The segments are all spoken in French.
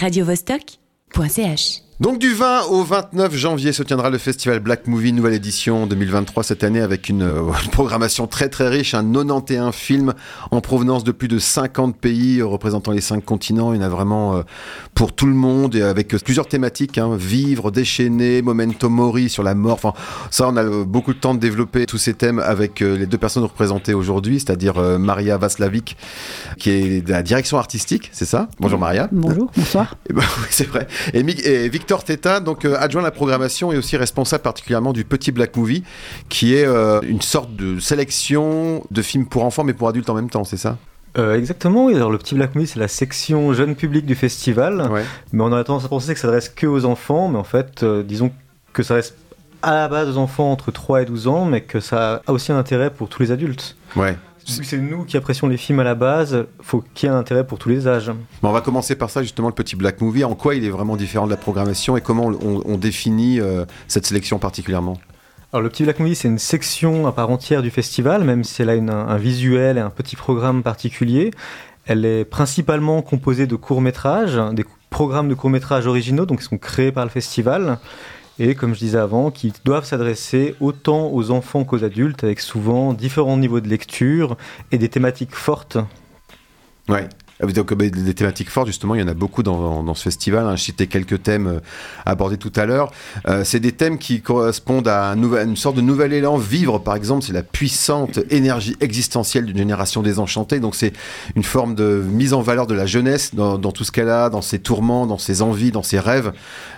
radiovostok.ch Donc du 20 au 29 janvier se tiendra le festival Black Movie nouvelle édition 2023 cette année avec une, euh, programmation très très riche, un 91 films en provenance de plus de 50 pays euh, représentant les 5 continents. Il y en a vraiment euh, pour tout le monde et avec euh, plusieurs thématiques, hein, vivre, déchaîner, memento mori sur la mort. Enfin ça on a beaucoup de temps de développer tous ces thèmes avec les deux personnes représentées aujourd'hui, c'est-à-dire Maria Vaslavic qui est de la direction artistique, c'est ça? Bonjour Maria. Bonjour, bonsoir. Eh ben, oui, c'est vrai. Et Victor Teta, donc euh, adjoint à la programmation et aussi responsable particulièrement du Petit Black Movie, qui est euh, une sorte de sélection de films pour enfants mais pour adultes en même temps, c'est ça? Euh, exactement, oui. Alors le petit Black Movie, c'est la section jeune public du festival. Ouais. Mais on aurait tendance à penser que ça s'adresse que aux enfants, mais en fait, euh, disons que ça reste à la base aux enfants entre 3 et 12 ans, mais que ça a aussi un intérêt pour tous les adultes. Ouais. C'est nous qui apprécions les films à la base, faut qu'il y ait un intérêt pour tous les âges. Bon, on va commencer par ça justement, le Petit Black Movie. En quoi il est vraiment différent de la programmation et comment on, on définit euh, cette sélection particulièrement? Alors le petit Black Movie, c'est une section à part entière du festival, même si elle a une- un visuel et un petit programme particulier. Elle est principalement composée de courts-métrages, des programmes de courts-métrages originaux, donc qui sont créés par le festival, et comme je disais avant, qui doivent s'adresser autant aux enfants qu'aux adultes, avec souvent différents niveaux de lecture et des thématiques fortes. Ouais. Ah, bah, des thématiques fortes, justement, il y en a beaucoup dans, ce festival. hein. Je citais quelques thèmes euh, abordés tout à l'heure. Euh, c'est des thèmes qui correspondent à une sorte de nouvel élan. Vivre, par exemple, c'est la puissante énergie existentielle d'une génération désenchantée. Donc, c'est une forme de mise en valeur de la jeunesse dans, tout ce qu'elle a, dans ses tourments, dans ses envies, dans ses rêves.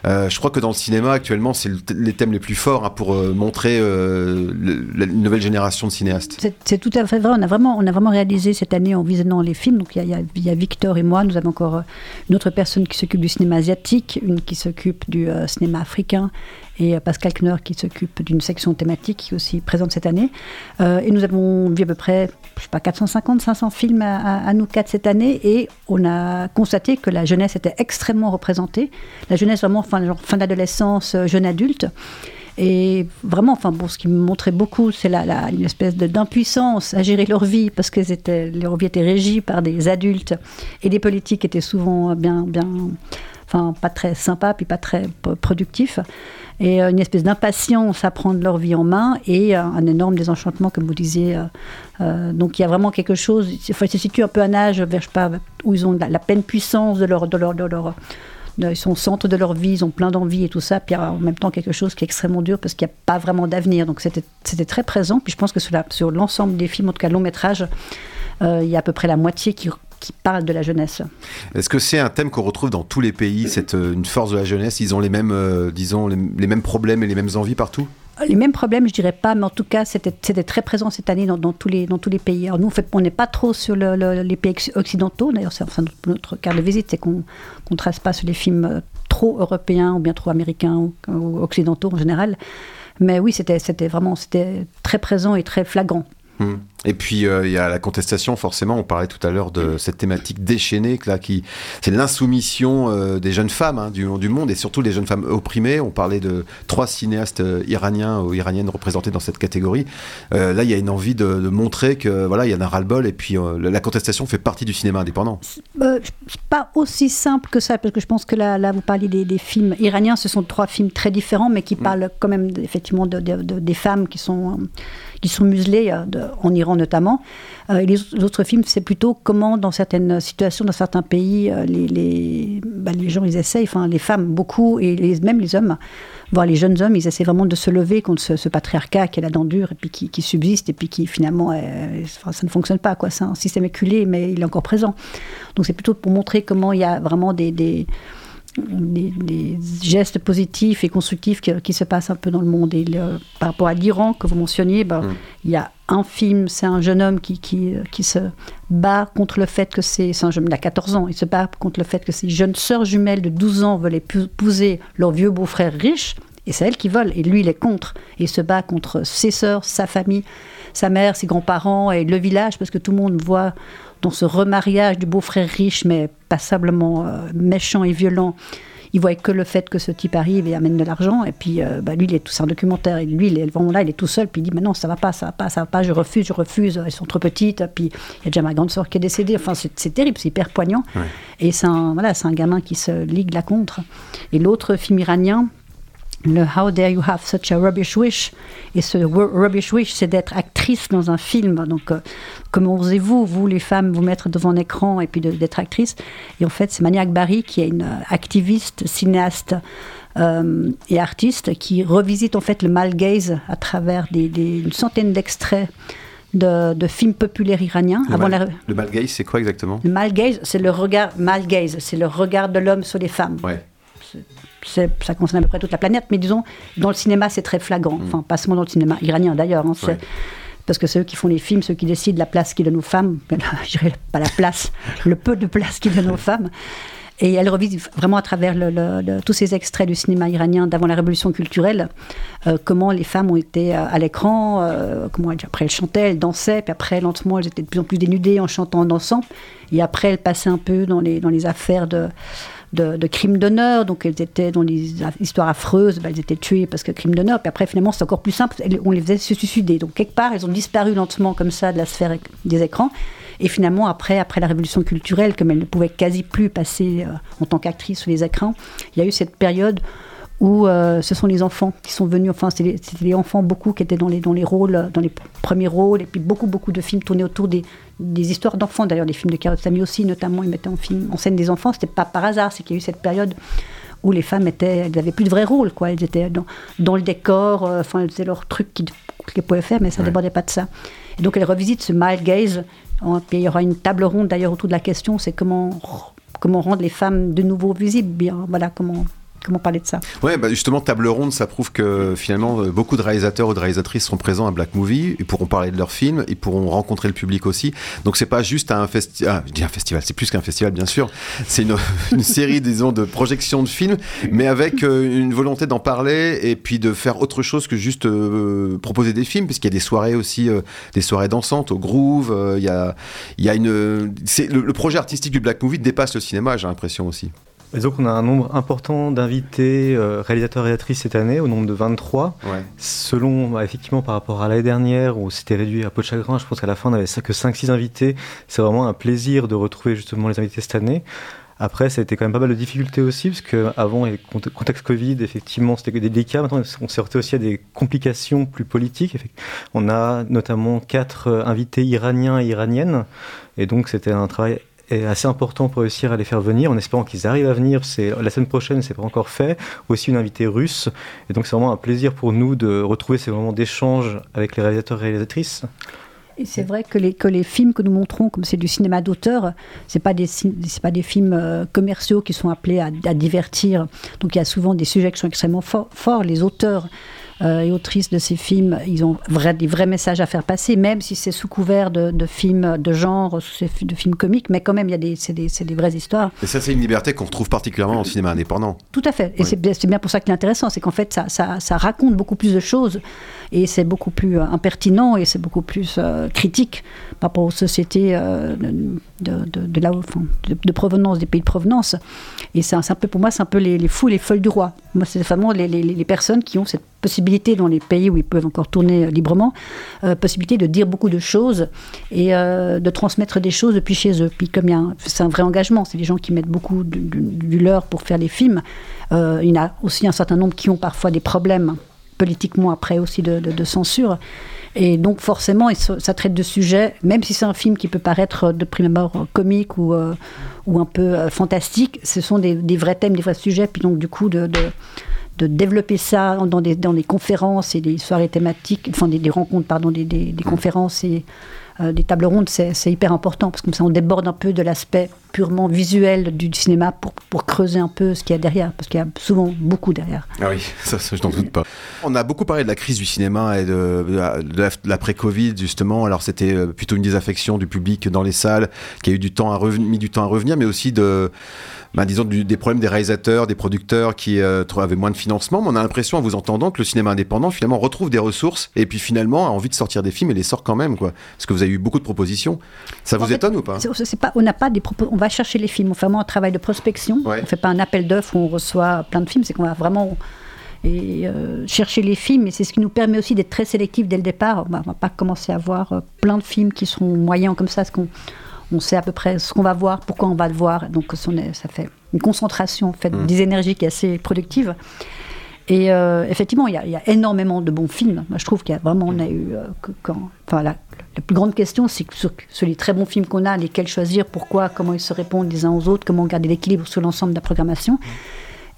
Euh, je crois que dans le cinéma, actuellement, c'est le- les thèmes les plus forts hein, pour euh, montrer le- la nouvelle génération de cinéastes. C'est tout à fait vrai. On a vraiment, on a vraiment réalisé cette année en visionnant les films. Donc il y a Victor et moi. Nous avons encore euh, une autre personne qui s'occupe du cinéma asiatique, une qui s'occupe du euh, cinéma africain et euh, Pascal Kner qui s'occupe d'une section thématique qui est aussi présente cette année. Et nous avons vu à peu près, je sais pas, 450, 500 films à, nous quatre cette année et on a constaté que la jeunesse était extrêmement représentée. La jeunesse vraiment fin, genre fin d'adolescence, jeune adulte. Et vraiment, enfin ce qui me montrait beaucoup, c'est la, la- une espèce d'impuissance à gérer leur vie, parce que c'était, leur vie était régie par des adultes et des politiques étaient souvent bien, bien, enfin pas très sympas, puis pas très productifs. Et euh, une espèce d'impatience à prendre leur vie en main et euh, un énorme désenchantement, comme vous disiez. euh, donc il y a vraiment quelque chose, enfin, ils se situent un peu à un âge sais pas, où ils ont la, la pleine puissance de leur, de leur, de leur, ils sont au centre de leur vie, ils ont plein d'envie et tout ça, puis en même temps quelque chose qui est extrêmement dur parce qu'il n'y a pas vraiment d'avenir. Donc c'était très présent. Puis je pense que sur l'ensemble des films, en tout cas long métrage, euh, il y a à peu près la moitié qui, parle de la jeunesse. Est-ce que c'est un thème qu'on retrouve dans tous les pays, cette, euh, une force de la jeunesse? Ils ont les mêmes, euh, disons, les mêmes problèmes et les mêmes envies partout? Les mêmes problèmes, je dirais pas, mais en tout cas, c'était très présent cette année dans, tous, les, pays. Alors nous, on n'est pas trop sur le- le- les pays occ- occidentaux. D'ailleurs, c'est enfin, notre, carte de visite, c'est qu'on ne trace pas sur les films euh, trop européens ou bien trop américains ou, occidentaux en général. Mais oui, c'était vraiment très présent et très flagrant. Hmm. Et puis euh, il y a la contestation, forcément. On parlait tout à l'heure de cette thématique déchaînée, là, qui c'est l'insoumission euh, des jeunes femmes hein, du, du monde et surtout des jeunes femmes opprimées. On parlait de trois cinéastes euh, iraniens ou iraniennes représentés dans cette catégorie. Euh, là, il y a une envie de, de montrer que voilà, il y en a un ras-le-bol. Et puis la contestation fait partie du cinéma indépendant. Pas aussi simple que ça, parce que je pense que là, là vous parliez des, des films iraniens, ce sont trois films très différents, mais qui parlent quand même effectivement de, de- de- des femmes qui sont, qui sont muselées, en Iran notamment. Euh, les au- autres films, c'est plutôt comment, dans certaines situations, dans certains pays, euh, les, les, bah, les gens, ils essayent, enfin les femmes beaucoup, et les, même les hommes, voire les jeunes hommes, ils essaient vraiment de se lever contre ce, patriarcat qui est la dent dure, et puis qui, subsiste, et puis qui finalement, ça ne fonctionne pas, quoi. C'est un système éculé, mais il est encore présent. Donc c'est plutôt pour montrer comment il y a vraiment des, des- des gestes positifs et constructifs qui, qui se passent un peu dans le monde. Et le- par rapport à l'Iran que vous mentionniez, ben, Mm. il y a un film, c'est un jeune homme qui, qui, qui se bat contre le fait que c'est, c'est un jeune, il a 14 ans, il se bat contre le fait que ses jeunes sœurs jumelles de 12 ans veulent épou- épouser leur vieux beau-frère riche, et c'est elles qui veulent, et lui il est contre, et il se bat contre ses sœurs, sa famille, sa mère, ses grands-parents et le village, parce que tout le monde voit dans ce remariage du beau-frère riche, mais passablement euh, méchant et violent, il voit que le fait que ce type arrive et amène de l'argent. Et puis, euh, bah, lui, il est tout, c'est un documentaire. Et lui, il est vraiment là, il est tout seul. Puis il dit, mais non, ça va pas, ça va pas, ça va pas, je refuse, je refuse. Elles sont trop petites. Puis il y a déjà ma grande soeur qui est décédée. Enfin, c'est, terrible, c'est hyper poignant. Et c'est un, voilà, c'est un gamin qui se ligue là contre. Et l'autre film iranien, le How dare you have such a rubbish wish Et ce rubbish wish, c'est d'être actrice dans un film. Donc, euh, comment osez-vous, vous les femmes, vous mettre devant un écran et puis d'être actrice? Et en fait, c'est Mania Akbari qui est une euh, activiste, cinéaste euh, et artiste qui revisite en fait le mal gaze à travers des, une centaine d'extraits. De, films populaires iraniens. Le, avant mal, le mal gaze, c'est quoi exactement? Le mal gaze, c'est le regard mal gaze, c'est le regard de l'homme sur les femmes. Ouais ça concerne à peu près toute la planète, mais disons, dans le cinéma, c'est très flagrant. Mm. Enfin, pas seulement dans le cinéma iranien d'ailleurs. Hein, Parce que ceux qui font les films, ceux qui décident la place qu'ils donnent aux femmes, je dirais pas la place, le peu de place qu'ils donnent aux femmes. Et elle revisite vraiment à travers tous ces extraits du cinéma iranien d'avant la révolution culturelle, euh, comment les femmes ont été euh, à l'écran, euh, comment après elles chantaient, elles dansaient, puis après lentement elles étaient de plus en plus dénudées en chantant, en dansant. Et après elles passaient un peu dans les, dans les affaires de, de, crimes d'honneur. Donc elles étaient dans les histoires affreuses, bah, elles étaient tuées parce que crimes d'honneur. Puis après, finalement, c'est encore plus simple, on les faisait se suicider. Donc quelque part, elles ont disparu lentement comme ça de la sphère des écrans. Et finalement, après, après la révolution culturelle, comme elles ne pouvaient quasi plus passer euh, en tant qu'actrice sur les écrans, il y a eu cette période où euh, ce sont les enfants qui sont venus, enfin c'était les, enfants beaucoup qui étaient dans les, dans les rôles, dans les premiers rôles, et puis beaucoup beaucoup de films tournés autour des, des histoires d'enfants. D'ailleurs, les films de Kiarostami aussi, notamment, ils mettaient en, film, en scène des enfants. C'était pas par hasard, c'est qu'il y a eu cette période où les femmes étaient, elles n'avaient plus de vrai rôle, quoi. Elles étaient dans, dans le décor, euh, enfin, elles faisaient leur truc qu'elles pouvaient faire, mais ça ne débordait pas de ça. Et donc, elles revisitent ce mild gaze. Puis il y aura une table ronde d'ailleurs autour de la question, c'est comment comment rendre les femmes de nouveau visibles. Bien, voilà comment comment parler de ça? Ouais, bah justement, table ronde, ça prouve que finalement, euh, beaucoup de réalisateurs ou de réalisatrices seront présents à Black Movie, ils pourront parler de leurs films, ils pourront rencontrer le public aussi. Donc, c'est pas juste un festival, ah, je dis un festival, c'est plus qu'un festival, bien sûr. C'est une, série, disons, de projections de films, mais avec euh, une volonté d'en parler et puis de faire autre chose que juste euh, proposer des films, puisqu'il y a des soirées aussi, des soirées dansantes au Groove. Il y, a, y a une. Le projet artistique du Black Movie dépasse le cinéma, j'ai l'impression aussi. Et donc on a un nombre important d'invités euh, réalisateurs et réalisatrices cette année, au nombre de 23. Selon, bah, effectivement, par rapport à l'année dernière, où c'était réduit à peu de chagrin, je pense qu'à la fin on n'avait que 5-6 invités. C'est vraiment un plaisir de retrouver justement les invités cette année. Après, ça a été quand même pas mal de difficultés aussi, parce qu'avant, le contexte Covid, effectivement, c'était délicat. Maintenant, on s'est heurté aussi à des complications plus politiques. On a notamment quatre euh, invités iraniens et iraniennes, et donc c'était un travail est assez important pour réussir à les faire venir, en espérant qu'ils arrivent à venir. C'est la semaine prochaine, c'est pas encore fait. Aussi une invitée russe, et donc c'est vraiment un plaisir pour nous de retrouver ces moments d'échange avec les réalisateurs et réalisatrices. Et c'est vrai que les, que les films que nous montrons, comme c'est du cinéma d'auteur, c'est pas des pas des films euh, commerciaux qui sont appelés à, divertir. Donc il y a souvent des sujets qui sont extrêmement forts. Les auteurs et autrices de ces films, ils ont des vrais messages à faire passer, même si c'est sous couvert de, films de genre, de films comiques, mais quand même, il y a des, c'est des, des, vraies histoires. Et ça, c'est une liberté qu'on retrouve particulièrement au cinéma indépendant. Tout à fait. Et c'est bien pour ça qu'il est intéressant, c'est qu'en fait, ça, ça, ça, raconte beaucoup plus de choses et c'est beaucoup plus euh, impertinent et c'est beaucoup plus euh, critique par rapport aux sociétés de, de, de, là, de, provenance, des pays de provenance. Et c'est un, un, peu, pour moi, c'est un peu les, les fous, les folles du roi. Moi, c'est vraiment les, les, les personnes qui ont cette possibilité dans les pays où ils peuvent encore tourner euh, librement, euh, possibilité de dire beaucoup de choses et euh, de transmettre des choses depuis chez eux. Puis comme c'est un vrai engagement, c'est des gens qui mettent beaucoup du, leur pour faire les films. il y en a aussi un certain nombre qui ont parfois des problèmes politiquement après aussi de, censure. Et donc forcément, ça traite de sujets, même si c'est un film qui peut paraître de prime abord comique ou, ou un peu fantastique, ce sont des, vrais thèmes, des vrais sujets. Puis donc du coup, de de développer ça dans des, dans des conférences et des soirées thématiques, enfin des, rencontres, pardon, des, des, conférences et euh, des tables rondes, c'est hyper important parce que comme ça on déborde un peu de l'aspect purement visuel du cinéma pour, creuser un peu ce qu'il y a derrière, parce qu'il y a souvent beaucoup derrière. Ah oui, ça, je n'en doute pas. On a beaucoup parlé de la crise du cinéma et de, de l'après-Covid justement. Alors c'était euh, plutôt une désaffection du public dans les salles qui a eu du temps à mis du temps à revenir, mais aussi de bah, disons, des problèmes des réalisateurs, des producteurs qui euh, avaient moins de financement. Mais on a l'impression, en vous entendant, que le cinéma indépendant, finalement, retrouve des ressources et puis finalement a envie de sortir des films et les sort quand même, quoi. Parce que vous avez eu beaucoup de propositions. Ça vous étonne ou pas, pas On n'a pas des propos. On va chercher les films. On fait vraiment un travail de prospection. On ne fait pas un appel d'offres où on reçoit plein de films. C'est qu'on va vraiment et euh, chercher les films. Et c'est ce qui nous permet aussi d'être très sélectif dès le départ. On ne va pas commencer à voir euh, plein de films qui seront moyens comme ça, parce qu'on on sait à peu près ce qu'on va voir, pourquoi on va le voir. Donc ça fait une concentration en fait, mmh. des énergies qui est assez productive. Et euh, effectivement, il y, a énormément de bons films. Moi, je trouve qu'il y a vraiment, on a eu, quand, enfin, la, plus grande question, c'est que sur, sur, les très bons films qu'on a, lesquels choisir, pourquoi, comment ils se répondent les uns aux autres, comment garder l'équilibre sur l'ensemble de la programmation.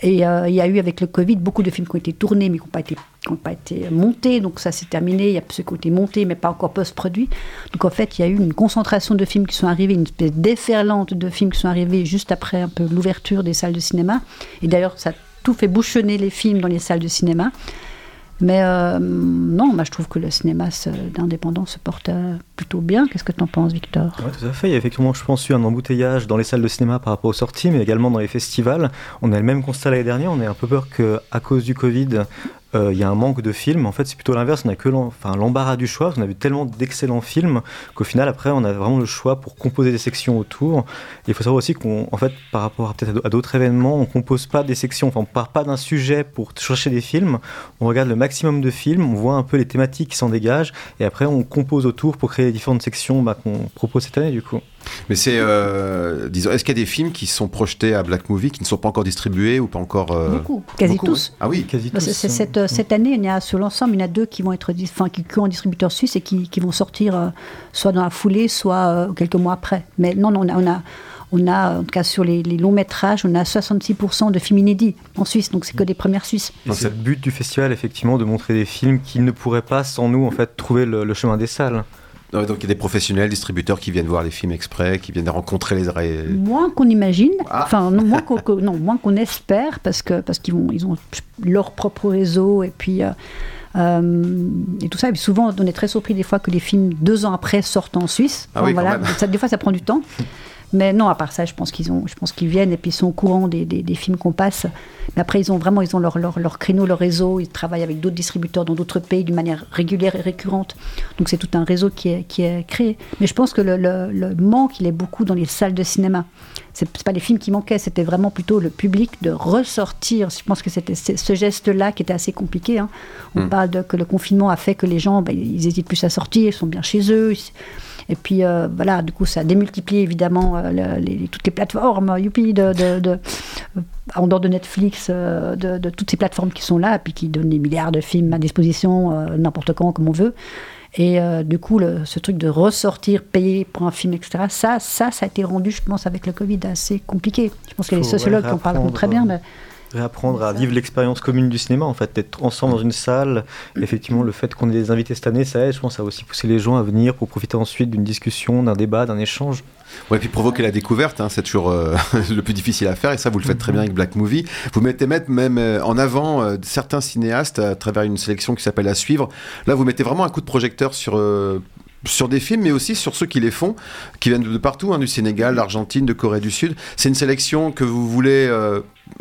Et euh, il y a eu avec le Covid beaucoup de films qui ont été tournés mais qui n'ont pas été pas été montés, donc ça s'est terminé. Il y a ceux qui ont été montés mais pas encore post-produits. Donc en fait, il y a eu une concentration de films qui sont arrivés, une espèce déferlante de films qui sont arrivés juste après un peu l'ouverture des salles de cinéma. Et d'ailleurs, ça a tout fait bouchonner les films dans les salles de cinéma. Mais euh, non, moi je trouve que le cinéma d'indépendant se porte euh, plutôt bien. Qu'est-ce que tu en penses, Victor? Oui, tout à fait. Il y a effectivement, je pense, eu un embouteillage dans les salles de cinéma par rapport aux sorties, mais également dans les festivals. On a le même constat l'année dernière. On est un peu peur qu'à cause du Covid, euh, il y a un manque de films. En fait, c'est plutôt l'inverse. On a que l'embarras du choix. On a vu tellement d'excellents films qu'au final, après, on a vraiment le choix pour composer des sections autour. il faut savoir aussi qu'en fait, par rapport à peut-être à d'autres événements, on compose pas des sections. Enfin, on part pas d'un sujet pour chercher des films. On regarde le maximum de films. On voit un peu les thématiques qui s'en dégagent. Et après, on compose autour pour créer les différentes sections bah, qu'on propose cette année, du coup. Mais c'est, euh, disons, est-ce qu'il y a des films qui sont projetés à Black Movie qui ne sont pas encore distribués ou pas encore euh, Beaucoup, quasi tous. Ah oui, quasi tous. cette, euh, cette, année, il y a sur l'ensemble, il y en a deux qui vont être, enfin, qui, ont un distributeur suisse et qui, qui vont sortir soit dans la foulée, soit quelques mois après. Mais non, non, on a, on a on a, en tout cas sur les, longs métrages, on a 66% de films inédits en Suisse, donc c'est que des premières Suisses. C'est le but du festival, effectivement, de montrer des films qui ne pourraient pas, sans nous, en fait, trouver le chemin des salles donc il y a des professionnels, distributeurs qui viennent voir les films exprès, qui viennent rencontrer les Moins qu'on imagine, ah. enfin non, moins qu'on espère, parce que parce qu'ils ils ont leur propre réseau et puis euh, euh, et tout ça. Et souvent, on est très surpris des fois que les films deux ans après sortent en Suisse. Ah oui, voilà, ça, des fois, ça prend du temps. Mais non, à part ça, je pense qu'ils ont, je pense qu'ils viennent et puis ils sont au courant des, des, films qu'on passe. Mais après, ils ont vraiment, ils ont leur, leur, leur créneau, leur réseau. Ils travaillent avec d'autres distributeurs dans d'autres pays d'une manière régulière et récurrente. Donc c'est tout un réseau qui est, qui est créé. Mais je pense que le, le, manque, il est beaucoup dans les salles de cinéma. C'est pas les films qui manquaient, c'était vraiment plutôt le public de ressortir. Je pense que c'était ce geste-là qui était assez compliqué. Hein. On hmm. parle de que le confinement a fait que les gens, ben, ils hésitent plus à sortir, ils sont bien chez eux. Et puis euh, voilà, du coup, ça a démultiplié évidemment euh, toutes les plateformes, youpi, de, de, euh, en dehors de Netflix, de, toutes ces plateformes qui sont là, puis qui donnent des milliards de films à disposition, n'importe quand, comme on veut. Et du coup, ce truc de ressortir, payer pour un film, etc., ça, ça, ça a été rendu, je pense, avec le Covid, assez compliqué. Je pense que les sociologues en parlent très bien. Mais réapprendre à vivre l'expérience commune du cinéma, en fait, d'être ensemble dans une salle. Effectivement, le fait qu'on ait des invités cette année, ça aide, je pense, à aussi pousser les gens à venir pour profiter ensuite d'une discussion, d'un débat, d'un échange. Ouais, et puis provoquer la découverte, hein, c'est toujours euh, le plus difficile à faire, et ça, vous le faites très bien avec Black Movie. Vous mettez même euh, en avant euh, certains cinéastes à travers une sélection qui s'appelle À suivre. Là, vous mettez vraiment un coup de projecteur sur sur des films, mais aussi sur ceux qui les font, qui viennent de partout, hein, du Sénégal, d'Argentine, de Corée du Sud. C'est une sélection que vous voulez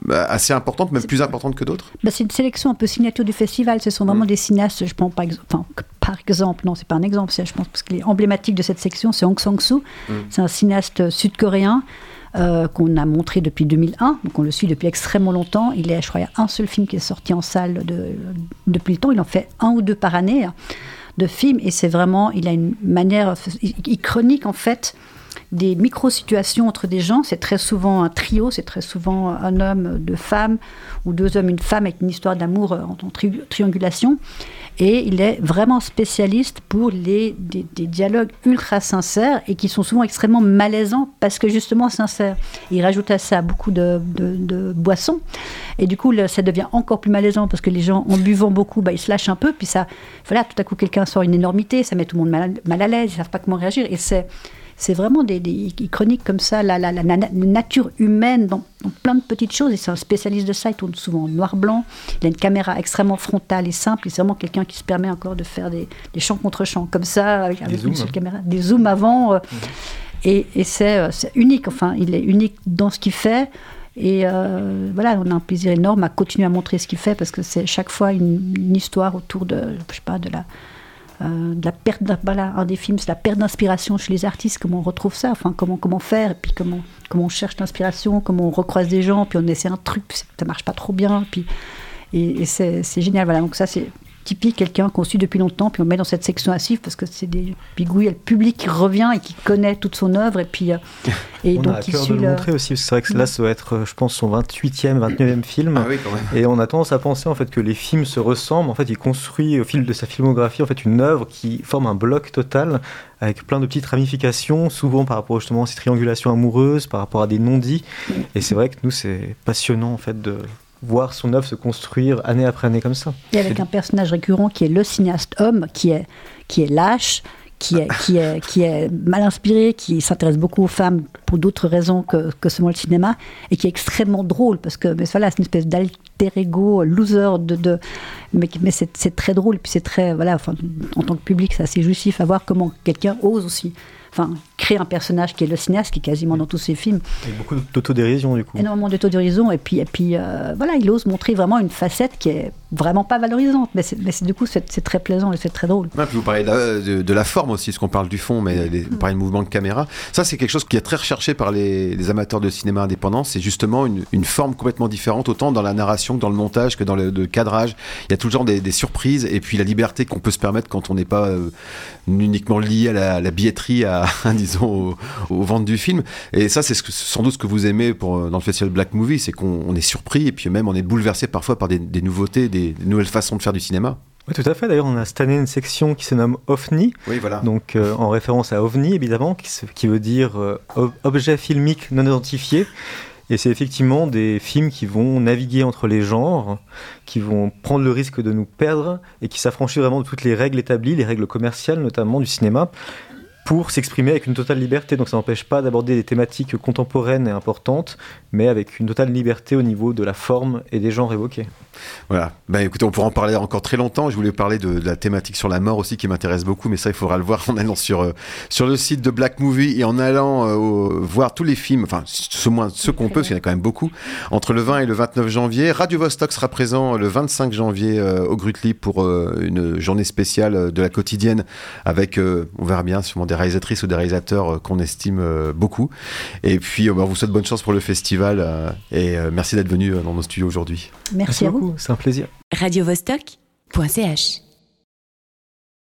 bah, assez importante, même plus importante que d'autres? Bah, C'est une sélection un peu signature du festival. Ce sont vraiment mm. des cinéastes, je prends par exemple, enfin, par exemple, non, c'est pas un exemple, je pense parce qu'il est emblématique de cette section, c'est Hong Sang-soo. Mm. C'est un cinéaste sud-coréen. Euh, qu'on a montré depuis 2001, donc on le suit depuis extrêmement longtemps. Il est, je crois, il y a un seul film qui est sorti en salle de, depuis le temps. Il en fait un ou deux par année de films, et c'est vraiment, il a une manière, il chronique en fait des micro-situations entre des gens. C'est très souvent un trio, c'est très souvent un homme, deux femmes, ou deux hommes, une femme avec une histoire d'amour en, triangulation. Et il est vraiment spécialiste pour les, des, dialogues ultra sincères et qui sont souvent extrêmement malaisants parce que justement sincères. Il rajoute à ça beaucoup de, boissons. Et du coup, ça devient encore plus malaisant parce que les gens, en buvant beaucoup, bah, ils se lâchent un peu. Puis ça, voilà, tout à coup, quelqu'un sort une énormité, ça met tout le monde mal, mal à l'aise, ils ne savent pas comment réagir. Et c'est c'est vraiment des, chroniques comme ça, la, nature humaine dans, plein de petites choses. Et c'est un spécialiste de ça, il tourne souvent en noir-blanc. Il a une caméra extrêmement frontale et simple. c'est vraiment quelqu'un qui se permet encore de faire des, champs contre champs comme ça, avec, une seule caméra, des zooms avant. Euh. Mmh. Et, et euh, c'est unique, enfin, il est unique dans ce qu'il fait. Et euh, voilà, on a un plaisir énorme à continuer à montrer ce qu'il fait parce que c'est chaque fois une, histoire autour de, je sais pas, de la, euh, la perte. Voilà, un des films, c'est la perte d'inspiration chez les artistes. Comment on retrouve ça Enfin, comment comment faire Et puis comment comment on cherche l'inspiration Comment on recroise des gens Puis on essaie un truc, ça marche pas trop bien. Puis et, et c'est génial. Voilà, donc ça c'est typique, quelqu'un qu'on suit depuis longtemps, puis on met dans cette section assif parce que c'est des bigouilles, le public qui revient et qui connaît toute son œuvre. Et puis, euh, et on donc, a à cœur de le, montrer aussi, c'est vrai que là, ça va être, euh, je pense, son 28e, 29e film. Ah oui, quand même. Et on a tendance à penser en fait que les films se ressemblent. En fait, il construit au fil de sa filmographie en fait une œuvre qui forme un bloc total avec plein de petites ramifications, souvent par rapport justement à ces triangulations amoureuses, par rapport à des non-dits. Et c'est vrai que nous, c'est passionnant en fait de voir son œuvre se construire année après année comme ça. Et avec un personnage récurrent qui est le cinéaste homme, qui est, qui est lâche, qui est, qui, est, qui est mal inspiré, qui s'intéresse beaucoup aux femmes pour d'autres raisons que, que, seulement le cinéma, et qui est extrêmement drôle, parce que mais voilà, c'est une espèce d'alter ego, loser, de, de mais, mais c'est très drôle, puis c'est très, voilà, enfin, en tant que public, c'est assez jouissif à voir comment quelqu'un ose aussi enfin, créer un personnage qui est le cinéaste, qui est quasiment dans tous ses films. Avec beaucoup d'autodérision, du coup. Énormément d'autodérision, et puis, et puis euh, voilà, il ose montrer vraiment une facette qui est vraiment pas valorisante, mais, c'est, du coup, c'est, très plaisant et c'est très drôle. puis vous parlez de la, forme aussi, parce qu'on parle du fond, mais vous parlez de mouvement de caméra. Ça, c'est quelque chose qui est très recherché par les, amateurs de cinéma indépendant, c'est justement une, forme complètement différente, autant dans la narration que dans le montage, que dans le, cadrage. Il y a toujours des, des, surprises, et puis la liberté qu'on peut se permettre quand on n'est pas euh, uniquement lié à la, la billetterie, à, aux, ventes du film. Et ça, c'est sans doute ce que vous aimez pour, euh, dans le festival Black Movie, c'est qu'on est surpris et puis même on est bouleversé parfois par des, nouveautés, des, nouvelles façons de faire du cinéma. Oui, tout à fait. D'ailleurs, on a cette année une section qui se nomme OVNI. Oui, voilà. Donc, euh, en référence à OVNI, évidemment, qui, qui veut dire euh, objet filmique non identifié. Et c'est effectivement des films qui vont naviguer entre les genres, qui vont prendre le risque de nous perdre et qui s'affranchissent vraiment de toutes les règles établies, les règles commerciales notamment du cinéma, pour s'exprimer avec une totale liberté. Donc ça n'empêche pas d'aborder des thématiques contemporaines et importantes, mais avec une totale liberté au niveau de la forme et des genres évoqués. Voilà. Ben, écoutez, on pourra en parler encore très longtemps. Je voulais parler de, la thématique sur la mort aussi qui m'intéresse beaucoup, mais ça, il faudra le voir en allant sur, euh, sur le site de Black Movie et en allant euh, voir tous les films, enfin, ce moins ceux qu'on peut, parce qu'il y en a quand même beaucoup, entre le 20 et le 29 janvier. Radio Vostok sera présent le 25 janvier euh, au Grutli pour une journée spéciale de la quotidienne avec, on verra bien, sûrement des réalisatrices ou des réalisateurs qu'on estime beaucoup. Et puis, on vous souhaite bonne chance pour le festival et merci d'être venu dans nos studios aujourd'hui. Merci, à vous c'est un plaisir. Radio -Vostok